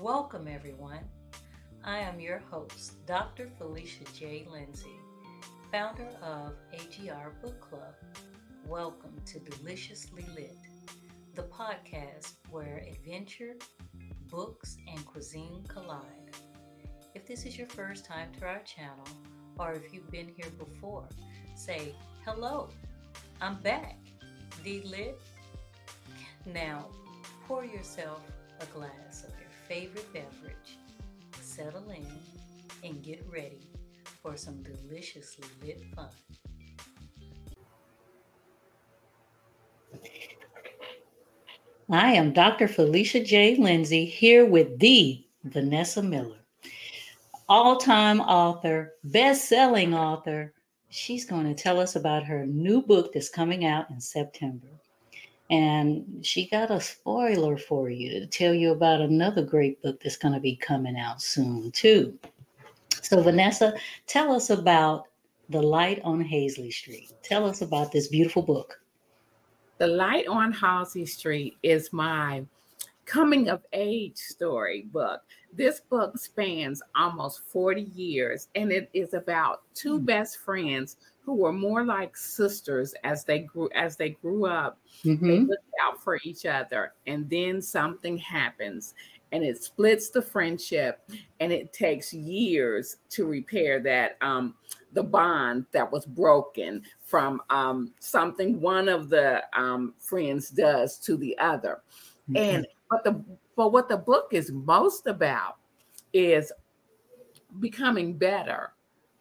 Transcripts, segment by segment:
Welcome, everyone. I am your host, Dr. Felicia J. Lindsay, founder of AGR Book Club. Welcome to Deliciously Lit, the podcast where adventure, books, and cuisine collide. If this is your first time to our channel, or if you've been here before, say hello. I'm back. D Lit. Now, pour yourself a glass of favorite beverage, settle in, and get ready for some deliciously lit fun. I am Dr. Felicia J. Lindsay here with the Vanessa Miller, all time author, best selling author. She's going to tell us about her new book that's coming out in September. And she got a spoiler for you to tell you about another great book that's going to be coming out soon, too. So, Vanessa, tell us about The Light on Halsey Street. Tell us about this beautiful book. The Light on Halsey Street is my coming of age story book. This book spans almost 40 years and it is about two hmm. best friends who were more like sisters as they grew as they grew up. Mm-hmm. They looked out for each other and then something happens and it splits the friendship and it takes years to repair that um, the bond that was broken from um, something one of the um, friends does to the other mm-hmm. and but the but what the book is most about is becoming better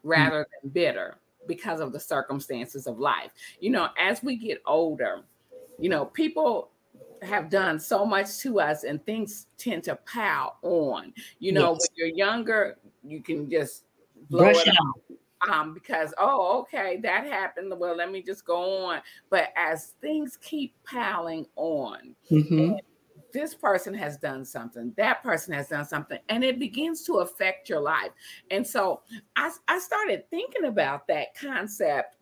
rather mm-hmm. than bitter because of the circumstances of life you know as we get older you know people have done so much to us and things tend to pile on. You know, yes. when you're younger, you can just blow Brush it out. Um, because oh, okay, that happened. Well, let me just go on. But as things keep piling on, mm-hmm. This person has done something, that person has done something, and it begins to affect your life. And so I, I started thinking about that concept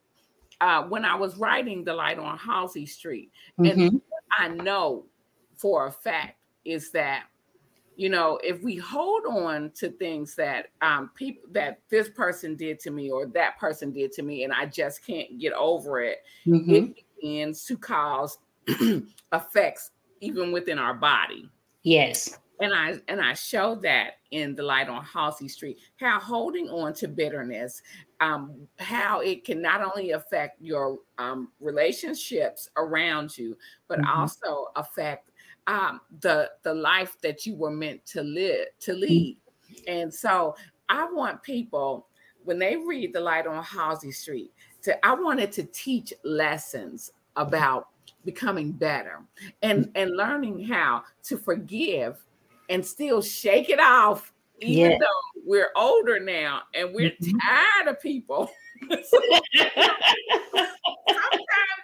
uh, when I was writing The Light on Halsey Street. Mm-hmm. And I know for a fact is that you know if we hold on to things that um people that this person did to me or that person did to me and i just can't get over it mm-hmm. it begins to cause effects even within our body yes and i and i show that in the light on halsey street how holding on to bitterness um, how it can not only affect your um, relationships around you, but mm-hmm. also affect um, the the life that you were meant to live to mm-hmm. lead. Mm-hmm. And so, I want people when they read the light on Halsey Street to I wanted to teach lessons about becoming better and mm-hmm. and learning how to forgive and still shake it off even though we're older now and we're mm-hmm. tired of people. sometimes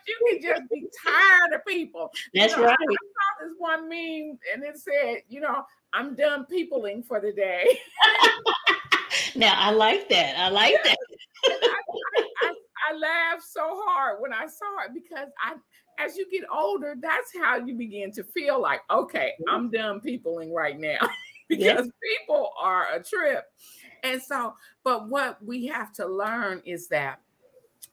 you can just be tired of people. That's you know, right. I saw this one meme and it said, you know, I'm done peopling for the day. now I like that. I like that. I, I, I laughed so hard when I saw it because I as you get older, that's how you begin to feel like, okay, I'm done peopling right now. because yes. people are a trip. And so, but what we have to learn is that,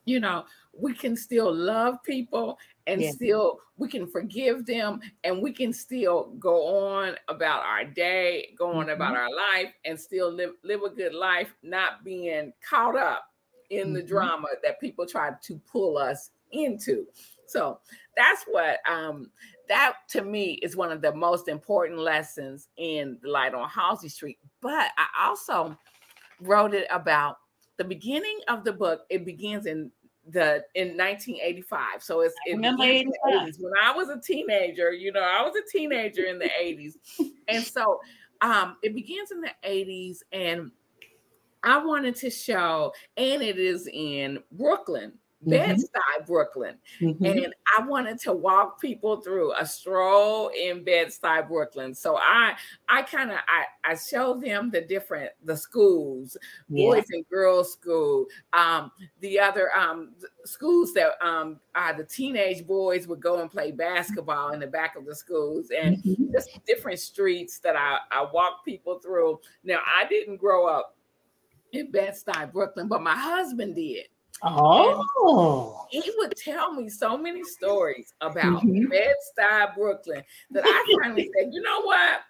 you know, we can still love people and yes. still we can forgive them and we can still go on about our day, go on mm-hmm. about our life and still live live a good life, not being caught up in mm-hmm. the drama that people try to pull us into. So that's what um that to me is one of the most important lessons in the light on Halsey Street. But I also wrote it about the beginning of the book. It begins in the in 1985. So it's in the 80s. when I was a teenager. You know, I was a teenager in the 80s, and so um, it begins in the 80s, and I wanted to show, and it is in Brooklyn, Bed-Stuy, Brooklyn. Mm-hmm. And I wanted to walk people through a stroll in Bed-Stuy, Brooklyn. So I I kind of I, I show them the different the schools, yeah. boys and girls school, um, the other um schools that um uh, the teenage boys would go and play basketball in the back of the schools and mm-hmm. just different streets that I, I walk people through. Now I didn't grow up in Bed-Stuy, Brooklyn, but my husband did. Oh, and he would tell me so many stories about mm-hmm. Bed-Stuy, Brooklyn that I finally said, you know what?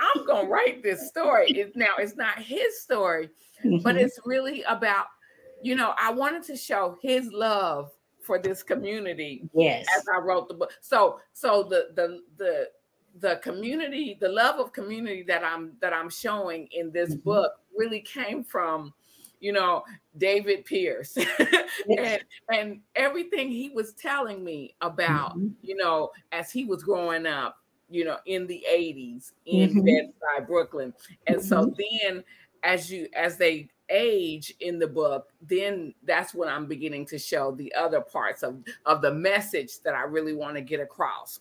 I'm gonna write this story. It, now it's not his story, mm-hmm. but it's really about, you know, I wanted to show his love for this community. Yes. As I wrote the book. So so the the the the community, the love of community that I'm that I'm showing in this mm-hmm. book really came from you know, David Pierce and and everything he was telling me about, mm-hmm. you know, as he was growing up, you know, in the 80s in mm-hmm. Brooklyn. And mm-hmm. so then as you as they age in the book, then that's when I'm beginning to show the other parts of of the message that I really want to get across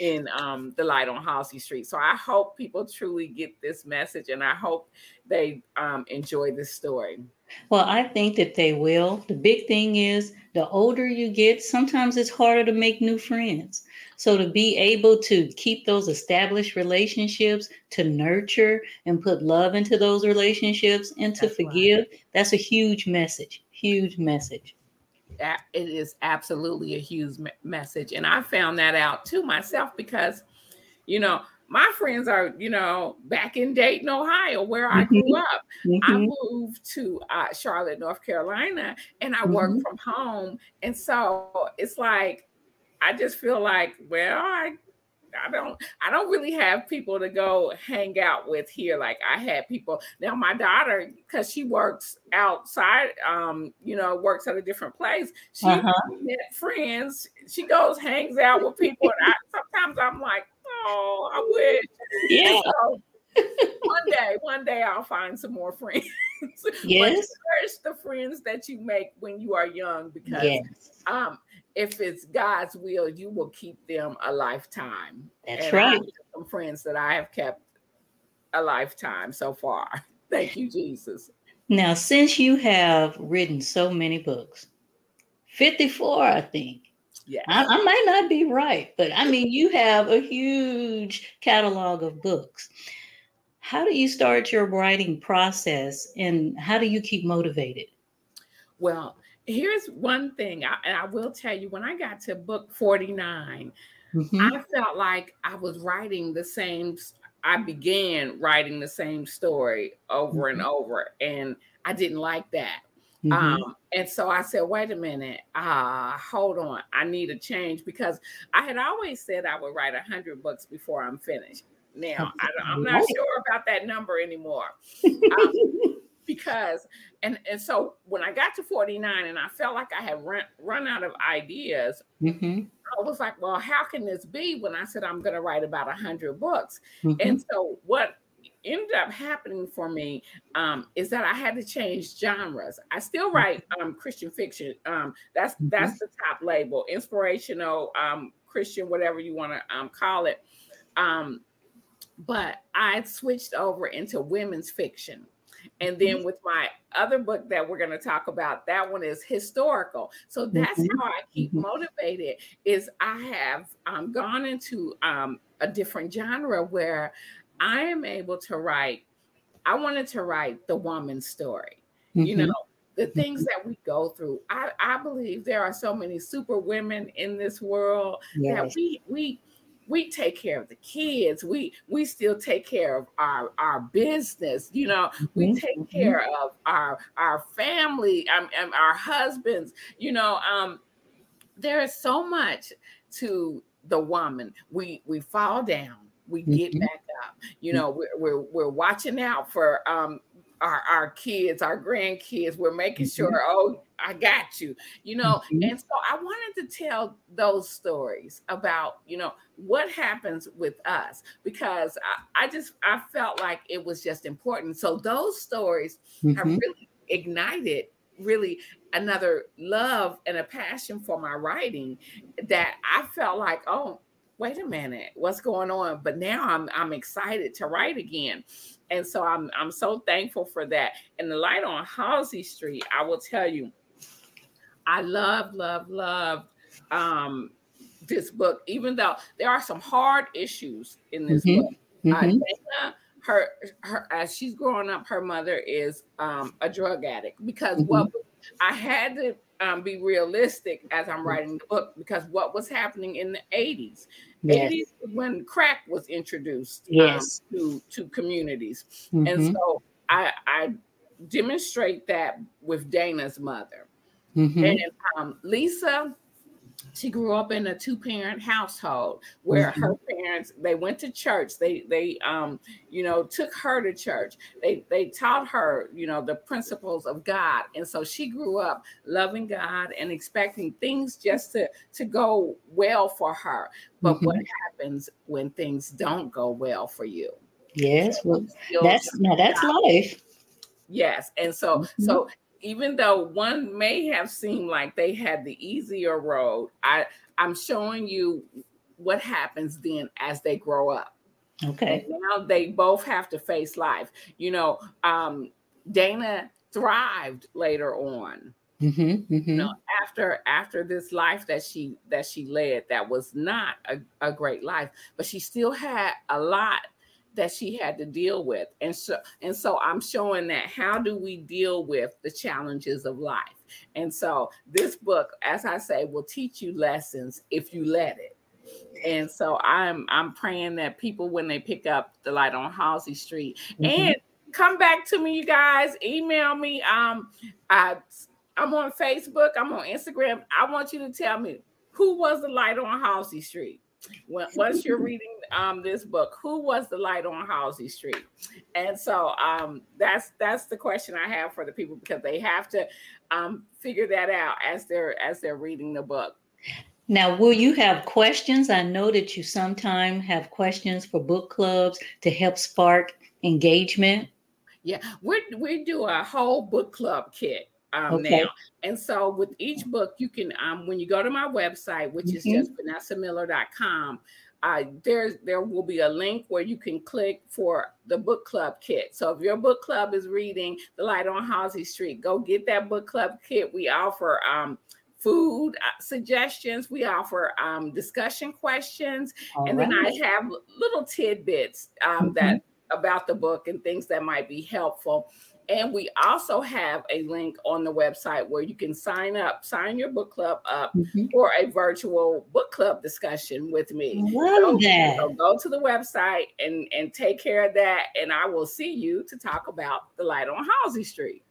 in um, the light on Halsey Street. So I hope people truly get this message and I hope they um, enjoy this story. Well, I think that they will. The big thing is the older you get, sometimes it's harder to make new friends. So to be able to keep those established relationships, to nurture and put love into those relationships and to that's forgive, right. that's a huge message. Huge message it is absolutely a huge message. And I found that out too myself because, you know, my friends are, you know, back in Dayton, Ohio, where I grew mm-hmm. up. Mm-hmm. I moved to uh, Charlotte, North Carolina, and I mm-hmm. work from home. And so it's like, I just feel like, well, I I don't I don't really have people to go hang out with here like I had people. Now my daughter, because she works outside, um, you know, works at a different place. She uh-huh. met friends. She goes, hangs out with people, and I, sometimes I'm like, oh, I wish. Yeah. So, one day, one day I'll find some more friends. Yes. cherish the friends that you make when you are young because yes. um if it's God's will, you will keep them a lifetime. That's and right. some friends that I have kept a lifetime so far. Thank you, Jesus. Now, since you have written so many books, 54, I think. Yeah. I, I might not be right, but I mean, you have a huge catalog of books. How do you start your writing process and how do you keep motivated? Well, here's one thing, I, and I will tell you when I got to book 49, mm-hmm. I felt like I was writing the same, I began writing the same story over mm-hmm. and over, and I didn't like that. Mm-hmm. Um, and so I said, wait a minute, uh, hold on, I need a change because I had always said I would write 100 books before I'm finished. Now, I, am not sure about that number anymore. Um, because and and so when I got to 49 and I felt like I had run run out of ideas, mm-hmm. I was like, well, how can this be when I said I'm going to write about 100 books? Mm-hmm. And so what ended up happening for me um, is that I had to change genres. I still mm-hmm. write um, Christian fiction. Um, that's mm-hmm. that's the top label, inspirational um, Christian, whatever you want to um, call it. Um, but I switched over into women's fiction. And then mm-hmm. with my other book that we're going to talk about, that one is historical. So that's mm-hmm. how I keep motivated. Is I have um, gone into um, a different genre where I am able to write. I wanted to write the woman's story. Mm-hmm. You know, the things that we go through. I, I believe there are so many super women in this world yes. that we we we take care of the kids we we still take care of our our business you know we mm-hmm. take mm-hmm. care of our our family um, and our husbands you know um there is so much to the woman we we fall down we get mm-hmm. back up you know we're, we're we're watching out for um our, our kids, our grandkids. We're making mm-hmm. sure, oh, I got you, you know. Mm-hmm. And so I wanted to tell those stories about, you know, what happens with us because I, I just I felt like it was just important. So those stories mm-hmm. have really ignited really another love and a passion for my writing that I felt like, oh, wait a minute, what's going on? But now I'm I'm excited to write again. And so I'm I'm so thankful for that. And the light on Halsey Street, I will tell you, I love, love, love um this book, even though there are some hard issues in this mm-hmm. book. Mm-hmm. Uh, Dana, her, her as she's growing up, her mother is um, a drug addict because mm-hmm. what I had to um, be realistic as I'm writing the book because what was happening in the 80s, yes. 80s when crack was introduced um, yes. um, to, to communities. Mm-hmm. And so I, I demonstrate that with Dana's mother. Mm-hmm. And um, Lisa she grew up in a two-parent household where mm-hmm. her parents they went to church they they um you know took her to church they they taught her you know the principles of god and so she grew up loving god and expecting things just to to go well for her but mm-hmm. what happens when things don't go well for you yes well that's now that's life yes and so mm-hmm. so even though one may have seemed like they had the easier road, I I'm showing you what happens then as they grow up. Okay. And now they both have to face life. You know, um, Dana thrived later on. Mm-hmm, mm-hmm. You know, after after this life that she that she led, that was not a, a great life, but she still had a lot that she had to deal with. And so and so i'm showing that how do we deal with the challenges of life? And so this book as i say will teach you lessons if you let it. And so i'm i'm praying that people when they pick up the light on halsey street mm-hmm. and come back to me you guys email me. Um i i'm on facebook i'm on instagram. I want you to tell me who was the light on halsey street when, once you're reading um, this book, who was the light on Halsey Street? And so um, that's that's the question I have for the people because they have to um, figure that out as they're as they're reading the book. Now, will you have questions? I know that you sometimes have questions for book clubs to help spark engagement. Yeah, we we do a whole book club kit um, okay. now. And so with each book, you can um, when you go to my website, which mm-hmm. is just vanessamiller.com, uh, there there will be a link where you can click for the book club kit. So if your book club is reading The Light on Halsey Street, go get that book club kit. We offer um, food uh, suggestions. We offer um, discussion questions, All and right. then I have little tidbits um, mm-hmm. that about the book and things that might be helpful. And we also have a link on the website where you can sign up, sign your book club up mm-hmm. for a virtual book club discussion with me. Love so, that. So go to the website and, and take care of that. And I will see you to talk about the light on Halsey Street.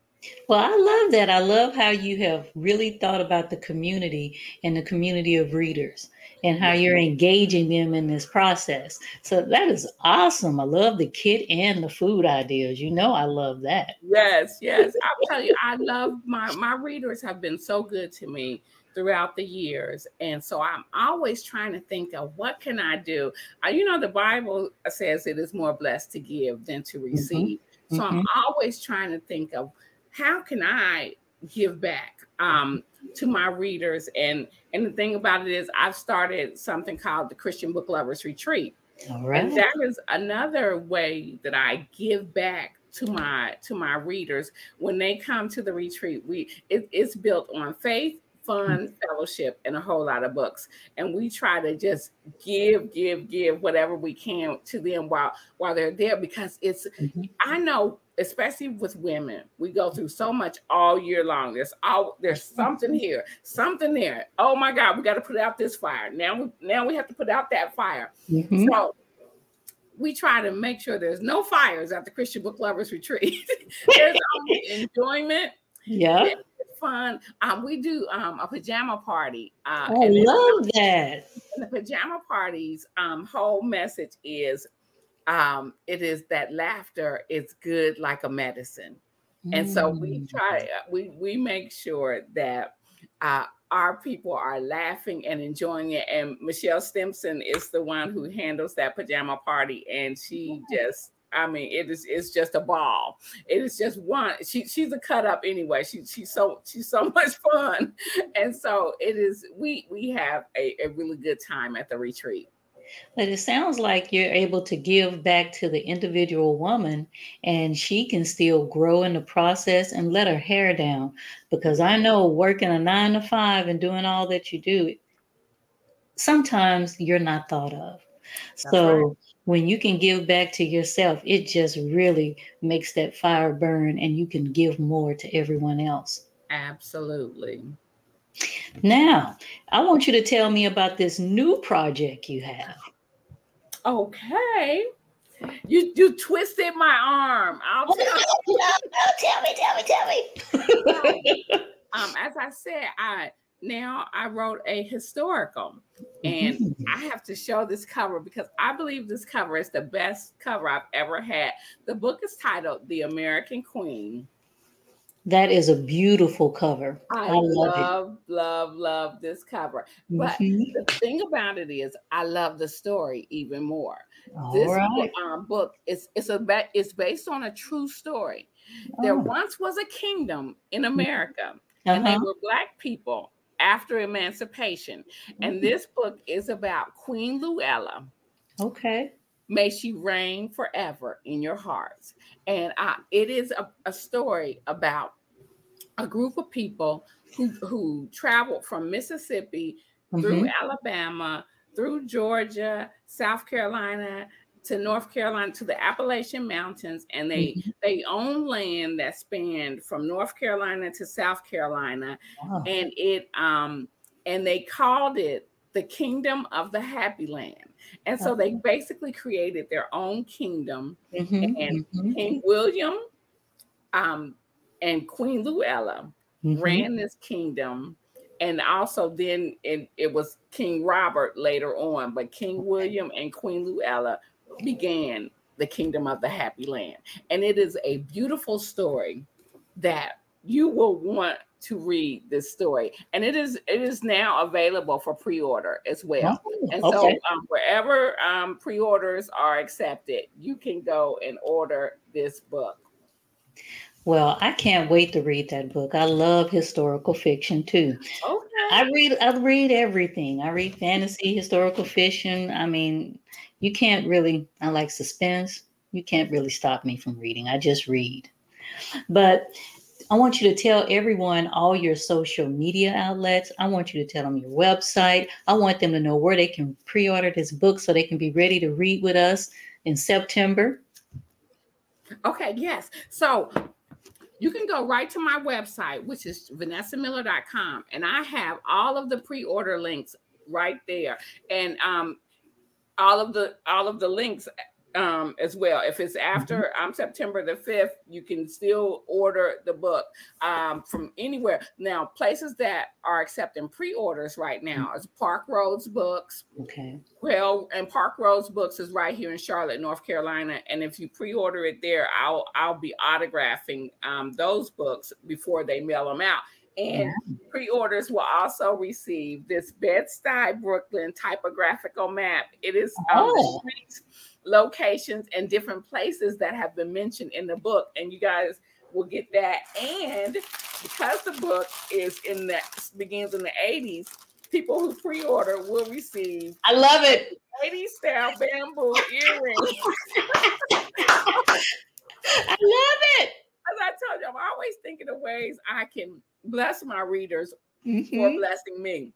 Well, I love that. I love how you have really thought about the community and the community of readers and how you're engaging them in this process. So that is awesome. I love the kit and the food ideas. You know, I love that. Yes, yes. I'll tell you, I love my my readers have been so good to me throughout the years and so i'm always trying to think of what can i do uh, you know the bible says it is more blessed to give than to mm-hmm. receive mm-hmm. so mm-hmm. i'm always trying to think of how can i give back um, to my readers. And and the thing about it is, I've started something called the Christian Book Lovers Retreat. All right. And that is another way that I give back to my to my readers when they come to the retreat. We it, it's built on faith, fun, fellowship, and a whole lot of books. And we try to just give, give, give whatever we can to them while while they're there because it's mm-hmm. I know especially with women, we go through so much all year long. There's all there's something here, something there. Oh my God, we got to put out this fire. Now we now we have to put out that fire. Mm-hmm. So we try to make sure there's no fires at the Christian Book Lovers Retreat. there's only enjoyment. Yeah. Fun. Um, we do um, a pajama party. Uh, I love that. the pajama parties um, whole message is um, it is that laughter is good like a medicine. And so we mm. try, uh, we we make sure that uh, our people are laughing and enjoying it. And Michelle Stimpson is the one who handles that pajama party, and she just I mean, it is it's just a ball. It is just one. She she's a cut up anyway. She she's so she's so much fun, and so it is. We we have a, a really good time at the retreat. But it sounds like you're able to give back to the individual woman and she can still grow in the process and let her hair down. Because I know working a nine to five and doing all that you do, sometimes you're not thought of. That's so right. when you can give back to yourself, it just really makes that fire burn and you can give more to everyone else. Absolutely. Now, I want you to tell me about this new project you have. Okay. You you twisted my arm. I'll tell you. tell me, tell me, tell me. um, as I said, I now I wrote a historical, and mm-hmm. I have to show this cover because I believe this cover is the best cover I've ever had. The book is titled "The American Queen." That is a beautiful cover. I, I love, love, love, love this cover. But mm-hmm. the thing about it is, I love the story even more. All this right. book, um, book is it's a it's based on a true story. Oh. There once was a kingdom in mm-hmm. America, uh-huh. and they uh-huh. were black people after emancipation. Mm-hmm. And this book is about Queen Luella. Okay. May she reign forever in your hearts. And uh, it is a, a story about a group of people who, who traveled from Mississippi mm-hmm. through Alabama, through Georgia, South Carolina, to North Carolina to the Appalachian Mountains, and they mm-hmm. they own land that spanned from North Carolina to South Carolina, wow. and it um and they called it the Kingdom of the Happy Land. And so they basically created their own kingdom. Mm-hmm, and mm-hmm. King William um, and Queen Luella mm-hmm. ran this kingdom. And also, then it, it was King Robert later on, but King William and Queen Luella began the kingdom of the happy land. And it is a beautiful story that you will want to read this story and it is it is now available for pre-order as well oh, and so okay. um, wherever um, pre-orders are accepted you can go and order this book well i can't wait to read that book i love historical fiction too okay. I read i read everything i read fantasy historical fiction i mean you can't really i like suspense you can't really stop me from reading i just read but I want you to tell everyone all your social media outlets. I want you to tell them your website. I want them to know where they can pre order this book so they can be ready to read with us in September. Okay, yes. So you can go right to my website, which is vanessamiller.com, and I have all of the pre order links right there. And um, all of the all of the links um, as well. If it's after mm-hmm. um, September the 5th, you can still order the book um, from anywhere. Now, places that are accepting pre orders right now mm-hmm. is Park Roads Books. Okay. Well, and Park Roads Books is right here in Charlotte, North Carolina. And if you pre order it there, I'll, I'll be autographing um, those books before they mail them out. And yeah. pre-orders will also receive this Bed-Stuy Brooklyn typographical map. It is oh. streets locations and different places that have been mentioned in the book. And you guys will get that. And because the book is in the begins in the 80s, people who pre-order will receive I love it. 80s style bamboo earrings. I love it. As I told you, I'm always thinking of ways I can bless my readers mm-hmm. for blessing me.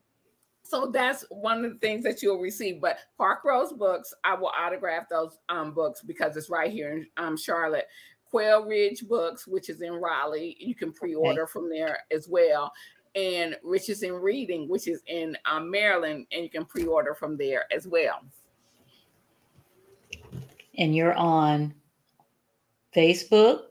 So that's one of the things that you'll receive. But Park Roads books, I will autograph those um, books because it's right here in um, Charlotte. Quail Ridge Books, which is in Raleigh, you can pre-order okay. from there as well. And Riches in Reading, which is in um, Maryland, and you can pre-order from there as well. And you're on Facebook,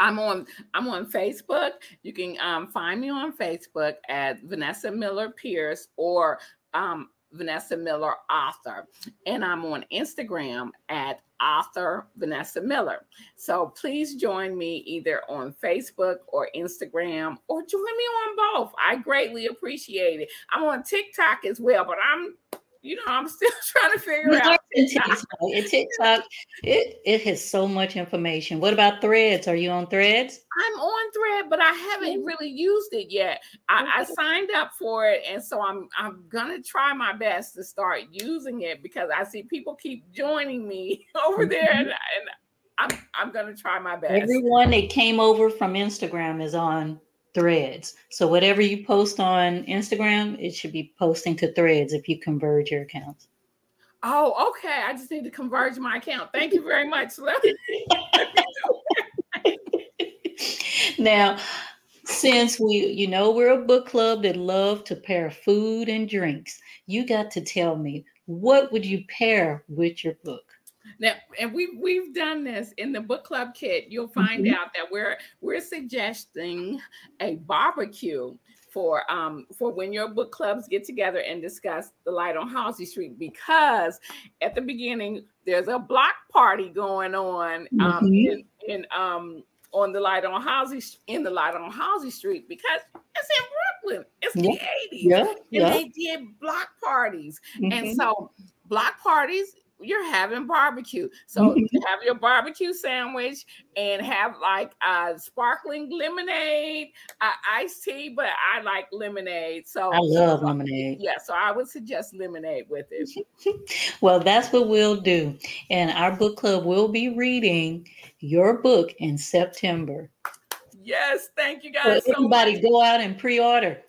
I'm on I'm on Facebook. You can um, find me on Facebook at Vanessa Miller Pierce or um, Vanessa Miller Author, and I'm on Instagram at author Vanessa Miller. So please join me either on Facebook or Instagram or join me on both. I greatly appreciate it. I'm on TikTok as well, but I'm you know, I'm still trying to figure out. TikTok. TikTok, it, it has so much information. What about threads? Are you on threads? I'm on thread, but I haven't really used it yet. I, I signed up for it, and so I'm I'm gonna try my best to start using it because I see people keep joining me over there, mm-hmm. and, and I'm I'm gonna try my best. Everyone that came over from Instagram is on threads. So whatever you post on Instagram, it should be posting to threads if you converge your accounts. Oh, okay. I just need to converge my account. Thank you very much. now, since we, you know, we're a book club that love to pair food and drinks, you got to tell me what would you pair with your book? Now, and we we've done this in the book club kit. You'll find mm-hmm. out that we're we're suggesting a barbecue for um for when your book clubs get together and discuss the light on Halsey Street because at the beginning there's a block party going on um mm-hmm. in, in um on the light on Halsey in the light on Halsey Street because it's in Brooklyn. It's yeah. the 80s. Yeah. And yeah. they did block parties. Mm-hmm. And so block parties you're having barbecue. So mm-hmm. have your barbecue sandwich and have like a sparkling lemonade, uh, iced tea, but I like lemonade. So I love lemonade. Yeah, so I would suggest lemonade with it. well, that's what we'll do. And our book club will be reading your book in September. Yes, thank you guys. So everybody so go out and pre-order.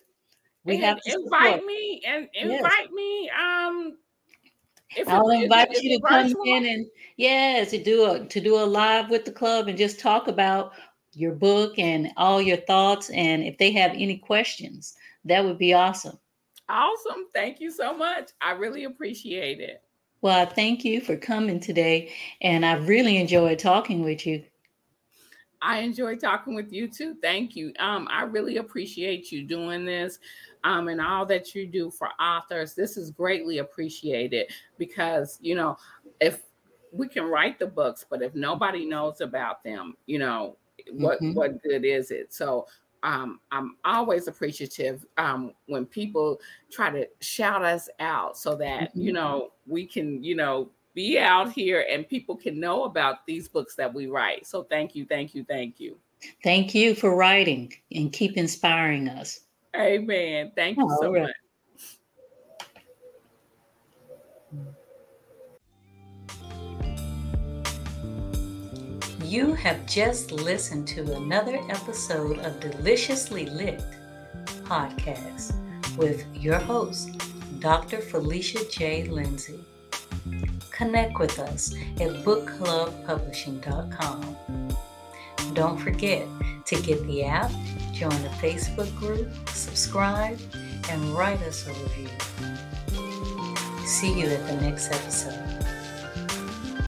We and have to invite support. me and invite yes. me um if I'll invite you to come in and yes, to do a to do a live with the club and just talk about your book and all your thoughts. And if they have any questions, that would be awesome. Awesome. Thank you so much. I really appreciate it. Well, thank you for coming today. And I really enjoyed talking with you. I enjoy talking with you too. Thank you. Um, I really appreciate you doing this um, and all that you do for authors. This is greatly appreciated because, you know, if we can write the books, but if nobody knows about them, you know, what mm-hmm. what good is it? So um, I'm always appreciative um, when people try to shout us out so that mm-hmm. you know we can you know be out here and people can know about these books that we write. So thank you, thank you, thank you. Thank you for writing and keep inspiring us. Amen. Thank you so right. much. You have just listened to another episode of Deliciously Lit podcast with your host, Dr. Felicia J. Lindsay. Connect with us at bookclubpublishing.com. Don't forget to get the app join the Facebook group, subscribe, and write us a review. See you at the next episode.